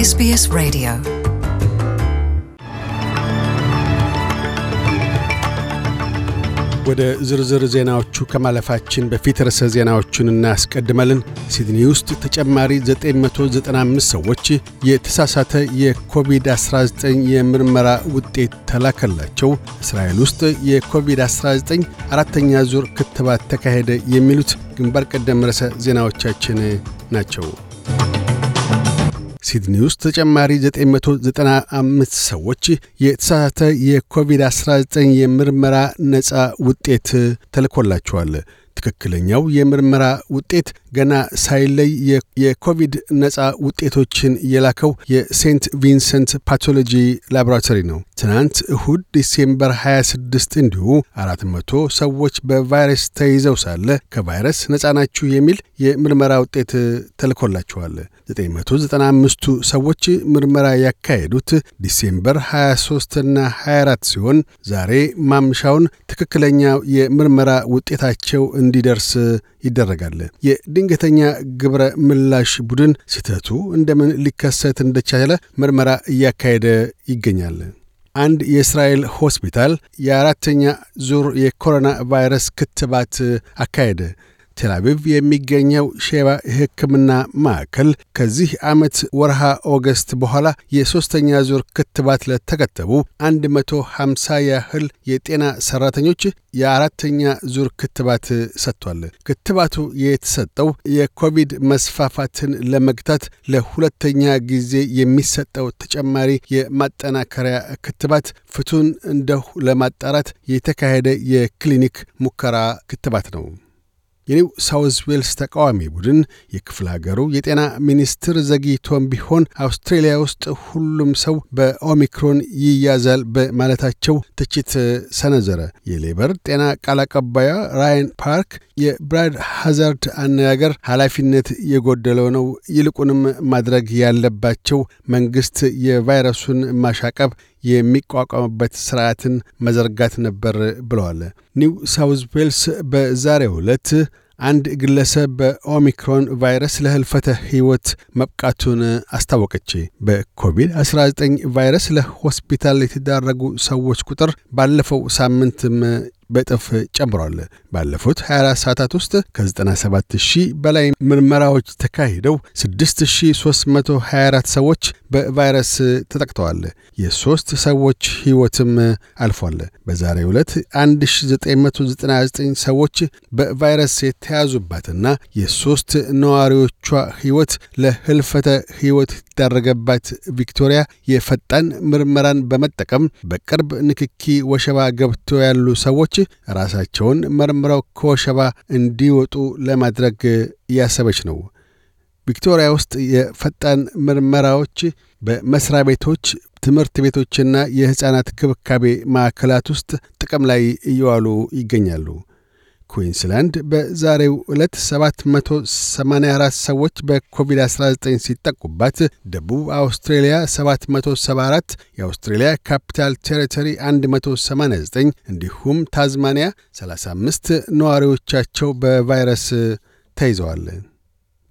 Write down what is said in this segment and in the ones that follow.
SBS Radio. ወደ ዝርዝር ዜናዎቹ ከማለፋችን በፊት ርዕሰ ዜናዎቹን እናስቀድመልን። ሲድኒ ውስጥ ተጨማሪ 995 ሰዎች የተሳሳተ የኮቪድ-19 የምርመራ ውጤት ተላከላቸው። እስራኤል ውስጥ የኮቪድ-19 አራተኛ ዙር ክትባት ተካሄደ። የሚሉት ግንባር ቀደም ርዕሰ ዜናዎቻችን ናቸው። ሲድኒ ውስጥ ተጨማሪ 995 ሰዎች የተሳሳተ የኮቪድ-19 የምርመራ ነፃ ውጤት ተልኮላቸዋል። ትክክለኛው የምርመራ ውጤት ገና ሳይለይ የኮቪድ ነፃ ውጤቶችን የላከው የሴንት ቪንሰንት ፓቶሎጂ ላቦራቶሪ ነው። ትናንት እሁድ ዲሴምበር 26 እንዲሁ 400 ሰዎች በቫይረስ ተይዘው ሳለ ከቫይረስ ነፃ ናችሁ የሚል የምርመራ ውጤት ተልኮላቸዋል። 995ቱ ሰዎች ምርመራ ያካሄዱት ዲሴምበር 23ና 24 ሲሆን ዛሬ ማምሻውን ትክክለኛው የምርመራ ውጤታቸው እንዲደርስ ይደረጋል። የድንገተኛ ግብረ ምላሽ ቡድን ስህተቱ እንደምን ሊከሰት እንደቻለ ምርመራ እያካሄደ ይገኛል። አንድ የእስራኤል ሆስፒታል የአራተኛ ዙር የኮሮና ቫይረስ ክትባት አካሄደ። ቴልአቪቭ የሚገኘው ሼባ የሕክምና ማዕከል ከዚህ ዓመት ወርሃ ኦገስት በኋላ የሦስተኛ ዙር ክትባት ለተከተቡ 150 ያህል የጤና ሠራተኞች የአራተኛ ዙር ክትባት ሰጥቷል። ክትባቱ የተሰጠው የኮቪድ መስፋፋትን ለመግታት ለሁለተኛ ጊዜ የሚሰጠው ተጨማሪ የማጠናከሪያ ክትባት ፍቱን እንደሁ ለማጣራት የተካሄደ የክሊኒክ ሙከራ ክትባት ነው። የኒው ሳውዝ ዌልስ ተቃዋሚ ቡድን የክፍለ ሀገሩ የጤና ሚኒስትር ዘግይቶም ቢሆን አውስትሬሊያ ውስጥ ሁሉም ሰው በኦሚክሮን ይያዛል በማለታቸው ትችት ሰነዘረ። የሌበር ጤና ቃል አቀባዩ ራያን ፓርክ የብራድ ሃዛርድ አነጋገር ኃላፊነት የጎደለው ነው፣ ይልቁንም ማድረግ ያለባቸው መንግሥት የቫይረሱን ማሻቀብ የሚቋቋምበት ስርዓትን መዘርጋት ነበር ብለዋል። ኒው ሳውዝ ዌልስ በዛሬው ዕለት አንድ ግለሰብ በኦሚክሮን ቫይረስ ለህልፈተ ሕይወት መብቃቱን አስታወቀች። በኮቪድ-19 ቫይረስ ለሆስፒታል የተዳረጉ ሰዎች ቁጥር ባለፈው ሳምንትም በእጥፍ ጨምሯል። ባለፉት 24 ሰዓታት ውስጥ ከ97 ሺህ በላይ ምርመራዎች ተካሂደው 6324 ሰዎች በቫይረስ ተጠቅተዋል። የሦስት ሰዎች ሕይወትም አልፏል። በዛሬ ዕለት 1999 ሰዎች በቫይረስ የተያዙባትና የሦስት ነዋሪዎቿ ሕይወት ለህልፈተ ሕይወት የተዳረገባት ቪክቶሪያ የፈጣን ምርመራን በመጠቀም በቅርብ ንክኪ ወሸባ ገብቶ ያሉ ሰዎች ራሳቸውን መርምረው ከወሸባ እንዲወጡ ለማድረግ እያሰበች ነው። ቪክቶሪያ ውስጥ የፈጣን ምርመራዎች በመስሪያ ቤቶች፣ ትምህርት ቤቶችና የሕፃናት ክብካቤ ማዕከላት ውስጥ ጥቅም ላይ እየዋሉ ይገኛሉ። ኩዊንስላንድ በዛሬው ዕለት 784 ሰዎች በኮቪድ-19 ሲጠቁባት፣ ደቡብ አውስትሬልያ 774፣ የአውስትሬልያ ካፒታል ቴሪቶሪ 189 እንዲሁም ታዝማኒያ 35 ነዋሪዎቻቸው በቫይረስ ተይዘዋል።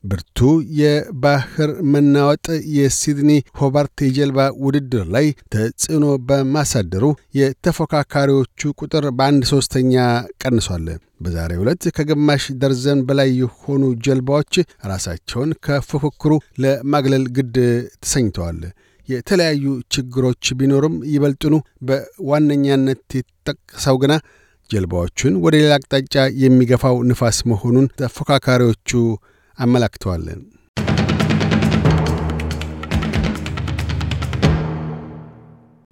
ብርቱ የባህር መናወጥ የሲድኒ ሆባርት የጀልባ ውድድር ላይ ተጽዕኖ በማሳደሩ የተፎካካሪዎቹ ቁጥር በአንድ ሦስተኛ ቀንሷል። በዛሬው ዕለት ከግማሽ ደርዘን በላይ የሆኑ ጀልባዎች ራሳቸውን ከፉክክሩ ለማግለል ግድ ተሰኝተዋል። የተለያዩ ችግሮች ቢኖሩም ይበልጥኑ በዋነኛነት የተጠቀሰው ግና ጀልባዎቹን ወደ ሌላ አቅጣጫ የሚገፋው ንፋስ መሆኑን ተፎካካሪዎቹ አመላክተዋል።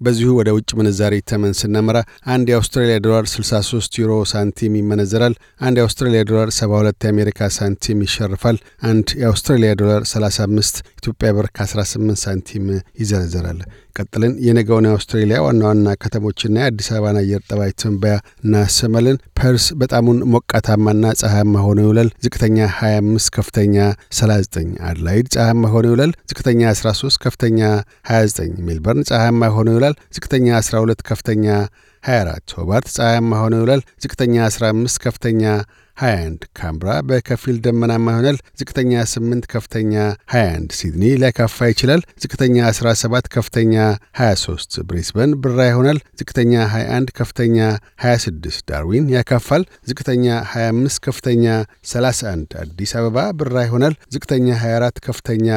በዚሁ ወደ ውጭ ምንዛሪ ተመን ስናመራ አንድ የአውስትራሊያ ዶላር 63 ዩሮ ሳንቲም ይመነዘራል። አንድ የአውስትራሊያ ዶላር 72 የአሜሪካ ሳንቲም ይሸርፋል። አንድ የአውስትራሊያ ዶላር 35 ኢትዮጵያ ብር ከ18 ሳንቲም ይዘረዘራል። ቀጥልን የነገውን የአውስትሬሊያ ዋና ዋና ከተሞችና የአዲስ አበባን አየር ጠባይ ትንበያ እናሰማለን። ፐርስ በጣሙን ሞቃታማና ፀሐያማ ሆኖ ይውላል። ዝቅተኛ 25፣ ከፍተኛ 39። አድላይድ ፀሐያማ ሆኖ ይውላል። ዝቅተኛ 13፣ ከፍተኛ 29። ሜልበርን ፀሐያማ ሆኖ ይውላል። ዝቅተኛ 12፣ ከፍተኛ 24። ሆባርት ፀሐያማ ሆኖ ይውላል። ዝቅተኛ 15፣ ከፍተኛ 21 ካምብራ በከፊል ደመናማ ይሆናል። ዝቅተኛ 8 ከፍተኛ 21 ሲድኒ ሊያካፋ ይችላል። ዝቅተኛ 17 ከፍተኛ 23 ብሪስበን ብራ ይሆናል። ዝቅተኛ 21 ከፍተኛ 26 ዳርዊን ያካፋል። ዝቅተኛ 25 ከፍተኛ 31 አዲስ አበባ ብራ ይሆናል። ዝቅተኛ 24 ከፍተኛ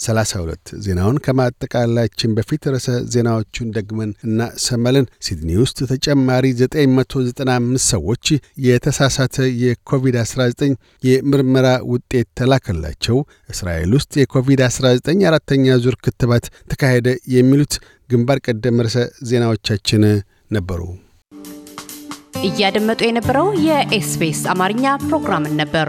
32 ዜናውን ከማጠቃላችን በፊት ርዕሰ ዜናዎቹን ደግመን እናሰማለን። ሲድኒ ውስጥ ተጨማሪ 995 ሰዎች የተሳሳተ የኮቪድ-19 የምርመራ ውጤት ተላከላቸው። እስራኤል ውስጥ የኮቪድ-19 አራተኛ ዙር ክትባት ተካሄደ። የሚሉት ግንባር ቀደም ርዕሰ ዜናዎቻችን ነበሩ። እያደመጡ የነበረው የ SBS አማርኛ ፕሮግራምን ነበር።